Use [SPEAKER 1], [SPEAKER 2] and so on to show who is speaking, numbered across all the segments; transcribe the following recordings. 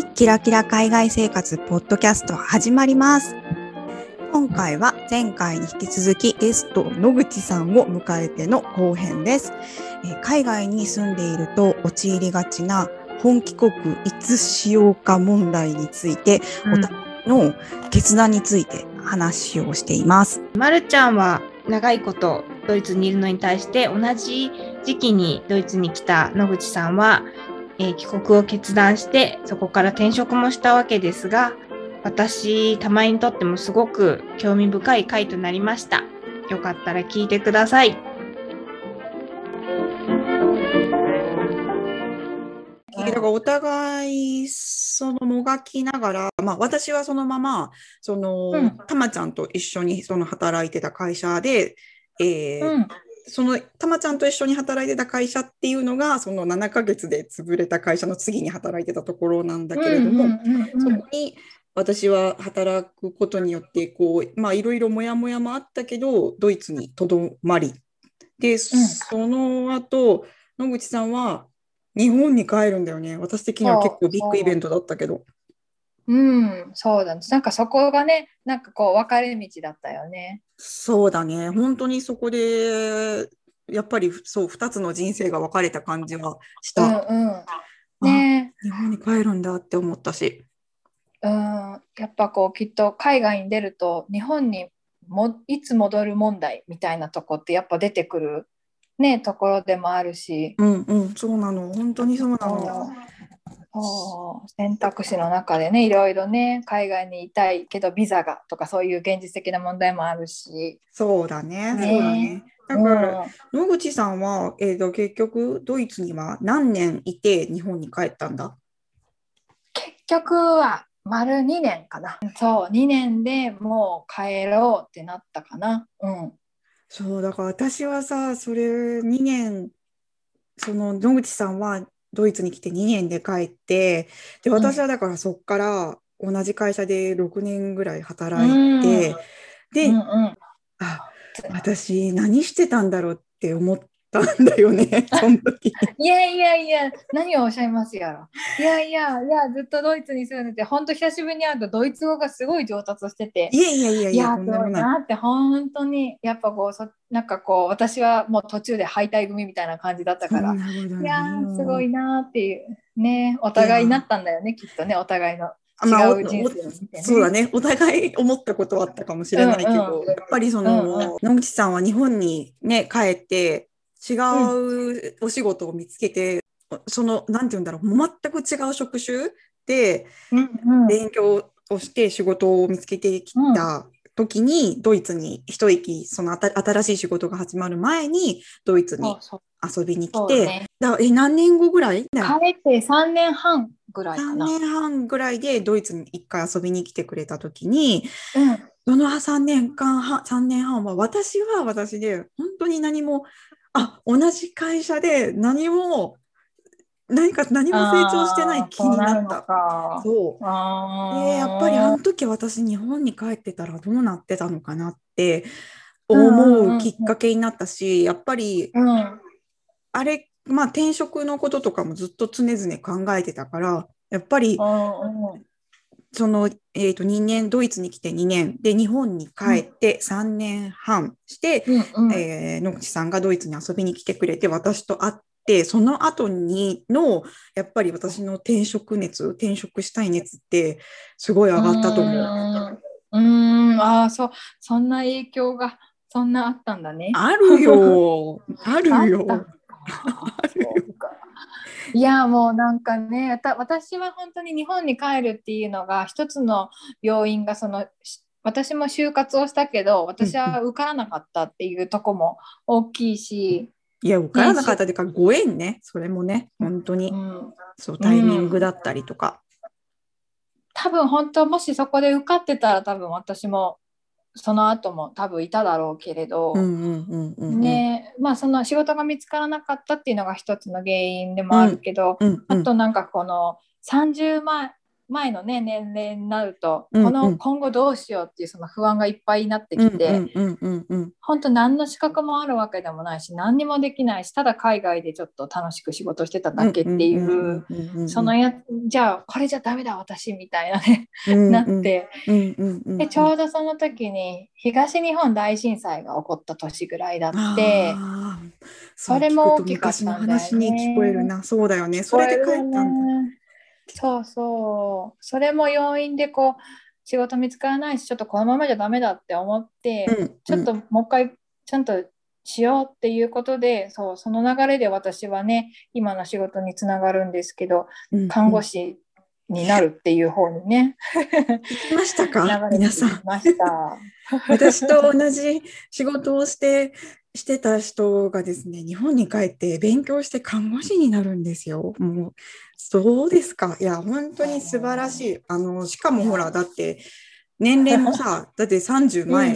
[SPEAKER 1] にキラキラ海外生活ポッドキャスト始まります。今回は前回に引き続きゲスト野口さんを迎えての後編です。えー海外に住んでいると陥りがちな本帰国いつしようか問題について、お互いの決断について話をしています。
[SPEAKER 2] まるちゃんは長いことドイツにいるのに対して同じ時期にドイツに来た野口さんは、えー帰国を決断してそこから転職もしたわけですが私玉井にとってもすごく興味深い回となりました。よかったら聞いてください。
[SPEAKER 1] だからお互いそのもがきながら、まあ、私はそのままその、
[SPEAKER 2] うん。
[SPEAKER 1] たまちゃんと一緒にその働いてた会社で、えー
[SPEAKER 2] うん
[SPEAKER 1] そのたまちゃんと一緒に働いてた会社っていうのがその7ヶ月で潰れた会社の次に働いてたところなんだけれども、そこに私は働くことによってこうまあいろいろモヤモヤもあったけどドイツにとどまり。で、その後野口さんは日本に帰るんだよね。私的には結構ビッグイベントだったけど
[SPEAKER 3] うん、そうなんです。なんかそこがね、なんかこう分かれ道だったよね。
[SPEAKER 1] そうだね。本当にそこでやっぱりそう2つの人生が分かれた感じはし
[SPEAKER 3] う
[SPEAKER 1] た、
[SPEAKER 3] んうん。ね。
[SPEAKER 1] 日本に帰るんだって思ったし。
[SPEAKER 3] うん、やっぱこうきっと海外に出ると日本にもいつ戻る問題みたいなとこってやっぱ出てくるねところでもあるし、
[SPEAKER 1] うんうん。そうなの。本当にそうなの
[SPEAKER 3] 選択肢の中でねいろいろね海外にいたいけどビザがとかそういう現実的な問題もあるし、
[SPEAKER 1] そうだね。
[SPEAKER 3] ね。
[SPEAKER 1] そうだね。だ
[SPEAKER 3] うん。
[SPEAKER 1] から、野口さんは、えー、と結局ドイツには何年いて日本に帰ったんだ？
[SPEAKER 3] 結局は丸2年かな。そう2年でもう帰ろうってなったかな。うん。
[SPEAKER 1] そうだから私はさそれ2年その野口さんはドイツに来て2年で帰ってで私はだからそっから同じ会社で6年ぐらい働いて、で、
[SPEAKER 3] うんうん。
[SPEAKER 1] あ私何してたんだろうって思ったんだよね その時。
[SPEAKER 3] いやいやいや何をおっしゃいますやろ。いやいやいやずっとドイツに住んでて本当久しぶりに会うとドイツ語がすごい上達してて。
[SPEAKER 1] いやいやいやいや
[SPEAKER 3] いやすごい。
[SPEAKER 1] な
[SPEAKER 3] って本当に。やっぱこうそなんかこう私はもう途中で敗退組みたいな感じだったから。
[SPEAKER 1] い
[SPEAKER 3] いやすごいなーっていうねお互いになったんだよねきっとねお互いの。
[SPEAKER 1] あまあそうだね。お互い思ったことはあったかもしれないけど、
[SPEAKER 3] うんうん
[SPEAKER 1] やっぱりその、
[SPEAKER 3] うん。
[SPEAKER 1] 野口さんは日本にね帰って違うお仕事を見つけて、そのなんて言うんだろう全く違う職種で
[SPEAKER 3] うんうん。
[SPEAKER 1] 勉強をして仕事を見つけてきた時に、ドイツに一息そのあた新しい仕事が始まる前にドイツに遊びに来て、
[SPEAKER 3] ね。
[SPEAKER 1] だえ何年後ぐらい？
[SPEAKER 3] 帰って3年半ぐらいか
[SPEAKER 1] 3
[SPEAKER 3] な。
[SPEAKER 1] 年半ぐらいでドイツに一回遊びに来てくれた時に
[SPEAKER 3] うん。
[SPEAKER 1] その3年間半3年半は私は私で本当に何もあ同じ会社で何も何か何も成長してない気になった。
[SPEAKER 3] た。
[SPEAKER 1] そうでやっぱりあの時私日本に帰ってたらどうなってたのかなって思うきっかけになったし、やっぱり
[SPEAKER 3] うん
[SPEAKER 1] あれまあ転職のこととかもずっと常々考えてたからやっぱり
[SPEAKER 3] うんうん
[SPEAKER 1] その、えー、と2年ドイツに来て2年。で日本に帰って3年半して、えー野口さんがドイツに遊びに来てくれて私と会ってその後にのやっぱり私の転職熱転職したい熱ってすごい上がったと思う。
[SPEAKER 3] うーん、うーん。ああ、そう、そんな影響が、そんなあったんだね。
[SPEAKER 1] あるよ。あるよ。
[SPEAKER 3] あったそうか いやもうなんかね私は本当に日本に帰るっていうのが一つの要因がそのし私も就活をしたけど私は受からなかったっていうとこも大きいし、
[SPEAKER 1] いや受からなかったというかご縁ね。それもね本当に。
[SPEAKER 3] うん、
[SPEAKER 1] そうタイミングだったりとか。
[SPEAKER 3] 多分本当もしそこで受かってたら多分私もその後も多分いただろうけれど、まあその仕事が見つからなかったっていうのが一つの原因でもあるけど、
[SPEAKER 1] うんうん
[SPEAKER 3] あとなんかこの30万前のね年齢になると、
[SPEAKER 1] うんうん。
[SPEAKER 3] この今後どうしようっていうその不安がいっぱいになってきて、本当何の資格もあるわけでもないし何にもできないしただ海外でちょっと楽しく仕事してただけっていう。そのやじゃあこれじゃダメだ私みたいなね、なって。でちょうどその時に東日本大震災が起こった年ぐらいだってそれも大きかったんだよね。
[SPEAKER 1] 昔の話に聞こえるな。そうだよね。それで帰ったんだ、
[SPEAKER 3] ねそうそう。それも要因でこう仕事見つからないしちょっとこのままじゃダメだって思って、
[SPEAKER 1] うん
[SPEAKER 3] ちょっともう一回ちゃんとしようっていうことでそうその流れで私はね今の仕事につながるんですけど
[SPEAKER 1] うん
[SPEAKER 3] 看護師になるっていう方にね、
[SPEAKER 1] 聞きましたか？皆さん
[SPEAKER 3] きました。
[SPEAKER 1] 私と同じ仕事をしてしてた人がですね日本に帰って勉強して看護師になるんですよ。もうそうですか？いや本当に素晴らしい。あのしかもほらだって年齢もさ だって30前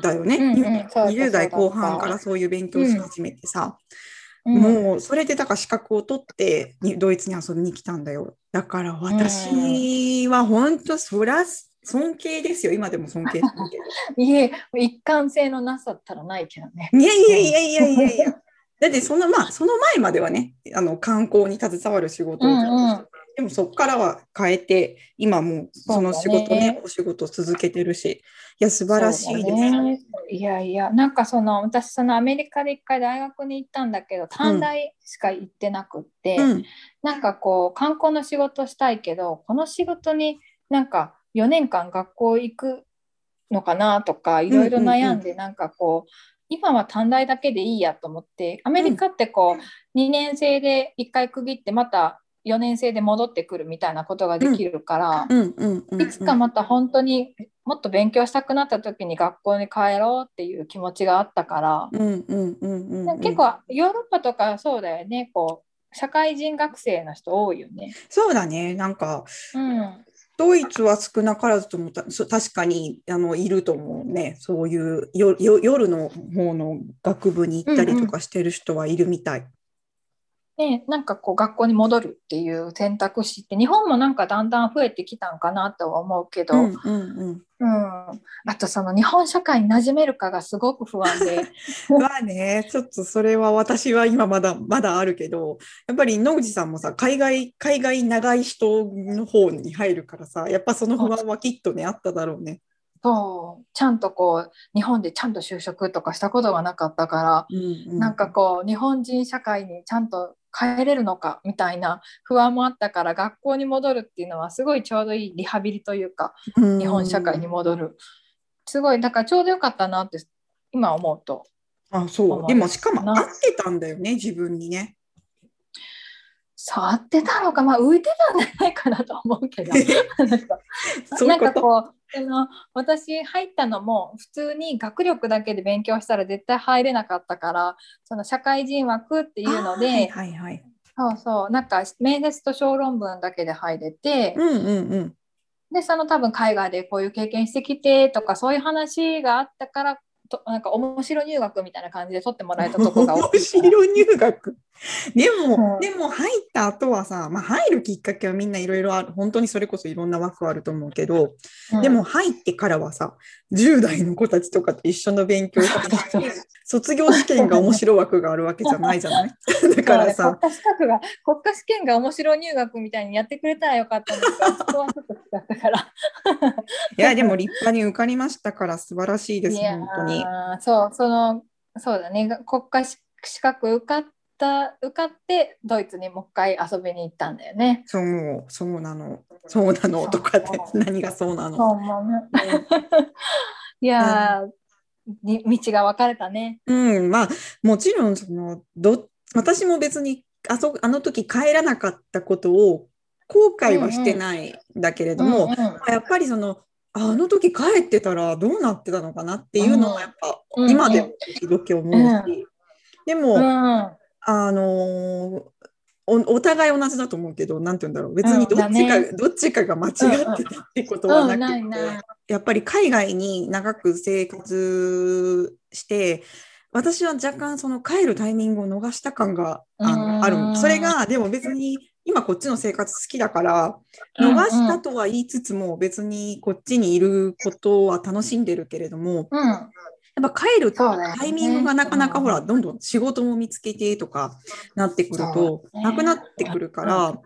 [SPEAKER 1] だよね、
[SPEAKER 3] うんうん。そうだった
[SPEAKER 1] 20代後半からそういう勉強し始めてさ、
[SPEAKER 3] うん。
[SPEAKER 1] もうそれでだから資格を取ってにドイツに遊びに来たんだよ。だから私は本当そら尊敬ですよ今でも尊敬。
[SPEAKER 3] いえ一貫性のなさったらないけどね。
[SPEAKER 1] いやいやいやいやいやいや。だってそのまあその前まではねあの観光に携わる仕事をでもそこからは変えて今もうその仕事ね
[SPEAKER 3] ね
[SPEAKER 1] お仕事続けてるしいや素晴らしいです。
[SPEAKER 3] ねいやいやなんかその私そのアメリカで一回大学に行ったんだけど短大しか行ってなくって、
[SPEAKER 1] うん
[SPEAKER 3] なんかこう観光の仕事したいけどこの仕事になんか4年間学校行くのかなとかいろいろ悩んでなんかこう、今は短大だけでいいやと思ってアメリカってこう、2年生で1回区切ってまた4年生で戻ってくるみたいなことができるから、いつかまた本当にもっと勉強したくなった時に学校に帰ろうっていう気持ちがあったから、結構ヨーロッパとかそうだよねこう社会人学生の人多いよね。
[SPEAKER 1] そうだねなんか
[SPEAKER 3] うん、
[SPEAKER 1] ドイツは少なからずともた確かにあのいると思うねそういう夜の方の学部に行ったりとかしてる人はいるみたい。
[SPEAKER 3] でなんかこう学校に戻るっていう選択肢って日本もなんかだんだん増えてきたんかなとは思うけど、うん
[SPEAKER 1] うんうんうん
[SPEAKER 3] あとその日本社会に馴染めるかがすごく不安で。
[SPEAKER 1] まあね、ちょっとそれは私は今まだまだあるけど、やっぱり野口さんもさ、海外、海外長い人の方に入るからさ、やっぱその不安はきっとね、あっただろうね。
[SPEAKER 3] そうちゃんとこう日本でちゃんと就職とかしたことがなかったから、
[SPEAKER 1] うんうん。
[SPEAKER 3] なんかこう日本人社会にちゃんと帰れるのかみたいな不安もあったから学校に戻るっていうのはすごいちょうどいいリハビリというか日本社会に戻る。すごいだからちょうどよかったなって今思うと
[SPEAKER 1] あ、そう。でもしかも
[SPEAKER 3] な。
[SPEAKER 1] 合ってたんだよね、自分にね。
[SPEAKER 3] 触ってたのかまあ浮いてたんじゃないかなと思うけど なんかこうあの私入ったのも普通に学力だけで勉強したら絶対入れなかったからその社会人枠っていうので、
[SPEAKER 1] はいはいはい。
[SPEAKER 3] そうそうなんか面接と小論文だけで入れて、
[SPEAKER 1] うんうんうん。
[SPEAKER 3] でその多分海外でこういう経験してきてとかそういう話があったからとなんか面白入学みたいな感じで取ってもらえたとこが多
[SPEAKER 1] 面
[SPEAKER 3] い
[SPEAKER 1] 白入学？でも、
[SPEAKER 3] うん
[SPEAKER 1] でも入った後はさ、まあ、入るきっかけはみんないろいろある。本当にそれこそいろんな枠あると思うけど、
[SPEAKER 3] うん
[SPEAKER 1] でも入ってからはさ、10代の子たちとかと一緒の勉強して、卒業試験が面白い枠があるわけじゃないじゃない？だからさ、
[SPEAKER 3] 国家資格が国家試験が面白入学みたいにやってくれたらよかったんですがそこはちょっと違ったから。
[SPEAKER 1] いや、でも立派に受かりましたから素晴らしいです、本当に。
[SPEAKER 3] そうそのそうだね国家資格受かった受かってドイツにもう一回遊びに行ったんだよね。
[SPEAKER 1] そう、そうなの。そうなのとかって
[SPEAKER 3] そう
[SPEAKER 1] 何がそうな
[SPEAKER 3] そう
[SPEAKER 1] の。
[SPEAKER 3] 思うね。いやー、に道が分かれたね。
[SPEAKER 1] うん、まあもちろんそのど私も別にあそあの時帰らなかったことを後悔はしてないんだけれども、
[SPEAKER 3] うんうん
[SPEAKER 1] まあやっぱりそのあの時帰ってたらどうなってたのかなっていうのはやっぱ、
[SPEAKER 3] うん。
[SPEAKER 1] 今でも時々思うし、でも、
[SPEAKER 3] うん。
[SPEAKER 1] あのーおお互い同じだと思うけどなんて言うんだろう。別にどっちか、どっちかが間違ってたってことはなくて、やっぱり海外に長く生活して私は若干その帰るタイミングを逃した感がああるそれがでも別に今こっちの生活好きだから逃したとは言いつつも別にこっちにいることは楽しんでるけれども、
[SPEAKER 3] うん、
[SPEAKER 1] やっぱ帰るタイミングがなかなかほらどんどん仕事も見つけてとかなってくるとなくなってくるからやっ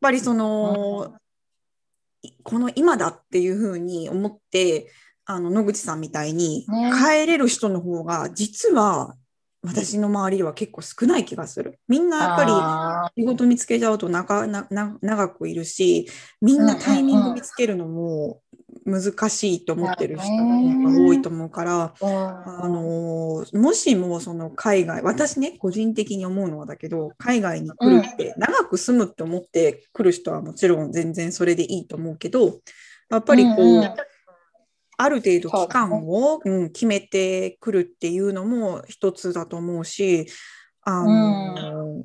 [SPEAKER 1] ぱりそのいこの今だっていうふうに思ってあの野口さんみたいに
[SPEAKER 3] ね。
[SPEAKER 1] 帰れる人の方が実は私の周りでは結構少ない気がする。みんなやっぱり
[SPEAKER 3] あ
[SPEAKER 1] 仕事見つけちゃうとなかなな長くいるしみんなタイミング見つけるのも難しいと思ってる人が多いと思うから、
[SPEAKER 3] ー
[SPEAKER 1] あのーもしもその海外私ね個人的に思うのはだけど海外に来るって、長く住むって思って来る人はもちろん全然それでいいと思うけどやっぱりこう、ある程度期間を、うん、決めてくるっていうのも一つだと思うし、あの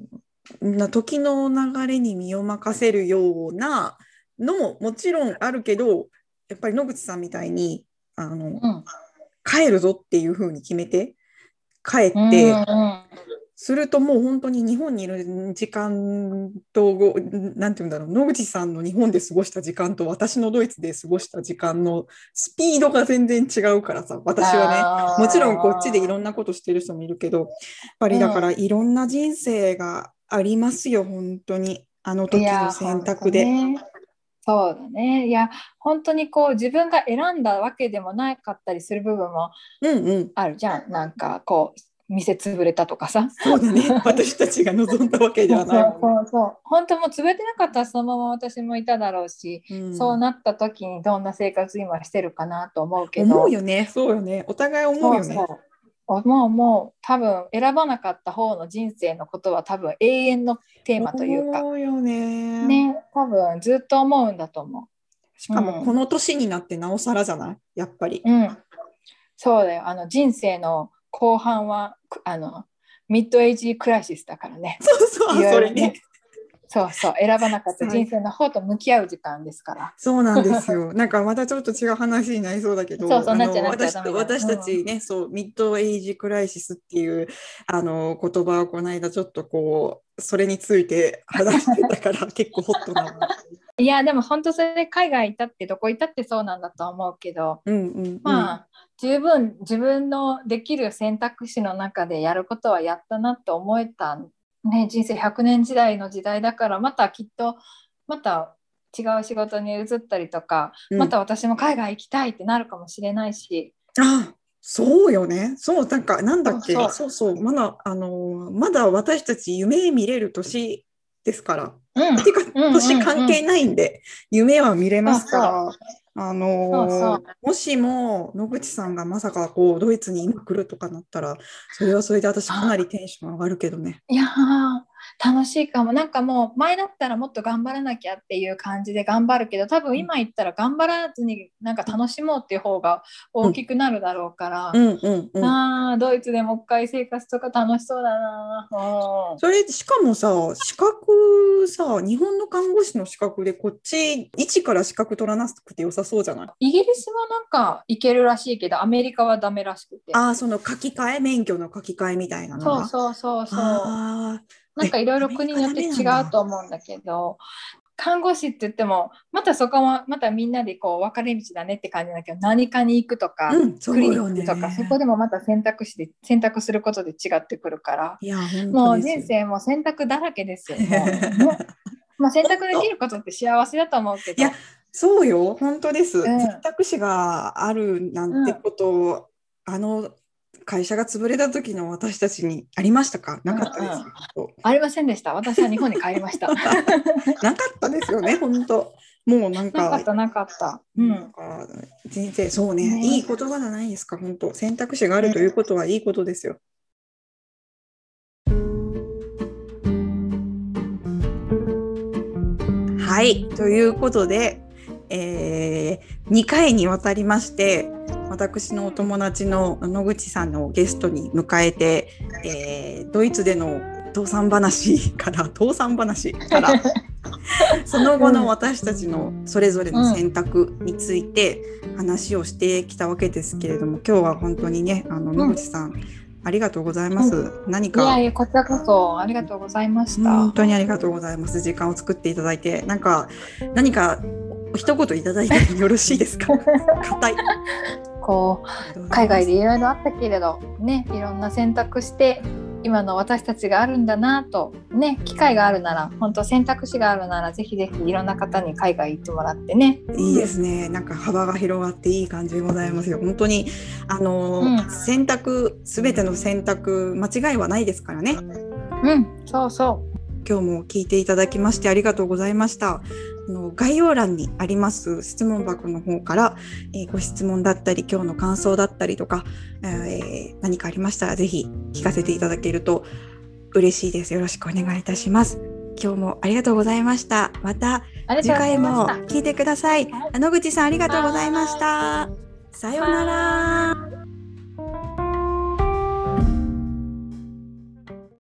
[SPEAKER 1] な時の流れに身を任せるようなのももちろんあるけどやっぱり野口さんみたいにあの
[SPEAKER 3] うん。
[SPEAKER 1] 帰るぞっていうふうに決めて帰って、するともう本当に日本にいる時間とごなんていうんだろう野口さんの日本で過ごした時間と私のドイツで過ごした時間のスピードが全然違うからさ私はねもちろんこっちでいろんなことしてる人もいるけどやっぱりだからいろんな人生がありますよ本当にあの時の選択で。
[SPEAKER 3] そうだね。いや、本当にこう自分が選んだわけでもなかったりする部分も
[SPEAKER 1] うんうん
[SPEAKER 3] あるじゃん。なんかこう、店潰れたとかさ。
[SPEAKER 1] そうだね。私たちが望んだわけではない。ね
[SPEAKER 3] そうそうそう。本当もう潰れてなかったらそのまま私もいただろうし、
[SPEAKER 1] うん。
[SPEAKER 3] そうなった時にどんな生活今してるかなと思うけど。
[SPEAKER 1] 思うよね。そうよね。お互い思うよね。
[SPEAKER 3] そうもう多分選ばなかった方の人生のことは多分永遠のテーマというか。
[SPEAKER 1] 思うよね。
[SPEAKER 3] ね。多分ずっと思うんだと思
[SPEAKER 1] しかもこの年になってなおさらじゃない？やっぱり。
[SPEAKER 3] う。うん、そうだよ。あの人生の後半はくあの mid-age crisis だからね。
[SPEAKER 1] そうそう、
[SPEAKER 3] いろいろ
[SPEAKER 1] それね。
[SPEAKER 3] そうそう選ばなかった人生の方と向き合う時間ですから。
[SPEAKER 1] そうなんですよ。なんかまたちょっと違う話になりそうだけど、
[SPEAKER 3] そうそう
[SPEAKER 1] 私私たちね、そう、 mid-age crisis っていうあの言葉をこの間ちょっとこう、それについて話してたから 結構ホットなの。
[SPEAKER 3] いやでも本当それで海外いたってどこいたってそうなんだとは思うけど、
[SPEAKER 1] うんうん、うん。
[SPEAKER 3] まあ十分自分のできる選択肢の中でやることはやったなって思えた、ね、人生100年時代の時代だからまたきっとまた違う仕事に移ったりとか、
[SPEAKER 1] うん。
[SPEAKER 3] また私も海外行きたいってなるかもしれないし、
[SPEAKER 1] あそうよね。そう、なんか、なんだっけ、
[SPEAKER 3] そう
[SPEAKER 1] そう。まだ、あの、まだ私たち夢見れる年ですから。
[SPEAKER 3] うん、
[SPEAKER 1] てか、
[SPEAKER 3] うんうんうん
[SPEAKER 1] 年関係ないんで、夢は見れますから。あのー
[SPEAKER 3] そう
[SPEAKER 1] もしも野口さんがまさかこうドイツに今来るとかなったらそれはそれで私かなりテンション上がるけどね。
[SPEAKER 3] いやー楽しいかもなんかもう前だったらもっと頑張らなきゃっていう感じで頑張るけど多分今言ったら頑張らずになんか楽しもうっていう方が大きくなるだろうから、
[SPEAKER 1] うんうんうん。
[SPEAKER 3] あードイツでもう一回生活とか楽しそうだなうん
[SPEAKER 1] それしかもさ資格さ日本の看護師の資格でこっち一から資格取らなくて良さそうじゃない？
[SPEAKER 3] イギリスはなんかいけるらしいけどアメリカはダメらしくて。
[SPEAKER 1] ああその書き換え免許の書き換えみたいなのが？
[SPEAKER 3] そうそうそうそう。なんかいろいろ国によって違うと思うんだけど看護師って言ってもまたそこもまたみんなでこう分かれ道だねって感じだけど何かに行くとか、
[SPEAKER 1] うんそ
[SPEAKER 3] クリニックとかそこでもまた選択肢で選択することで違ってくるから
[SPEAKER 1] いや本
[SPEAKER 3] もう人生も選択だらけですよ。もまあ 選択できることって幸せだと思うけど。
[SPEAKER 1] いやそうよ、本当です。
[SPEAKER 3] ん。
[SPEAKER 1] 選択肢があるなんてことを、あの会社が潰れた時の私たちにありましたか？なかったですよ。本
[SPEAKER 3] ありませんでした。私は日本に帰りました。な
[SPEAKER 1] かったですよね、本当。もうなんか、
[SPEAKER 3] かったなかった。うん。
[SPEAKER 1] なんか人生、そうね
[SPEAKER 3] ね
[SPEAKER 1] いい言葉じゃないですか、本当。選択肢があるということはいいことですよ。はい、ということで、え2回にわたりまして私のお友達の野口さんのゲストに迎えて、えードイツでの倒産話から 倒産話から その後の私たちのそれぞれの選択について話をしてきたわけですけれども今日は本当にねあの野口さん、ありがとうございます。何
[SPEAKER 3] いや
[SPEAKER 1] か
[SPEAKER 3] いや、こちらこそありがとうございました。
[SPEAKER 1] 本当にありがとうございます。時間を作っていただいて、なんか何か一言いただいてもよろしいですか？硬い。
[SPEAKER 3] こう海外でいろいろあったけれどねいろんな選択して今の私たちがあるんだなとね機会があるなら本当選択肢があるならぜひぜひいろんな方に海外行ってもらってね
[SPEAKER 1] いいですね。なんか幅が広がっていい感じでございますよ。本当にあの、
[SPEAKER 3] うん
[SPEAKER 1] 選択すべての選択間違いはないですからね。
[SPEAKER 3] うんそうそ
[SPEAKER 1] 今日も聞いていただきましてありがとうございました。あの概要欄にあります質問箱の方から、えーご質問だったり今日の感想だったりとか、えー何かありましたらぜひ聞かせていただけると嬉しいです。よろしくお願いいたします。今日もありがとうございました。また次回も聞いてくださ
[SPEAKER 3] い
[SPEAKER 1] 野口さんありがとうございました。さようなら。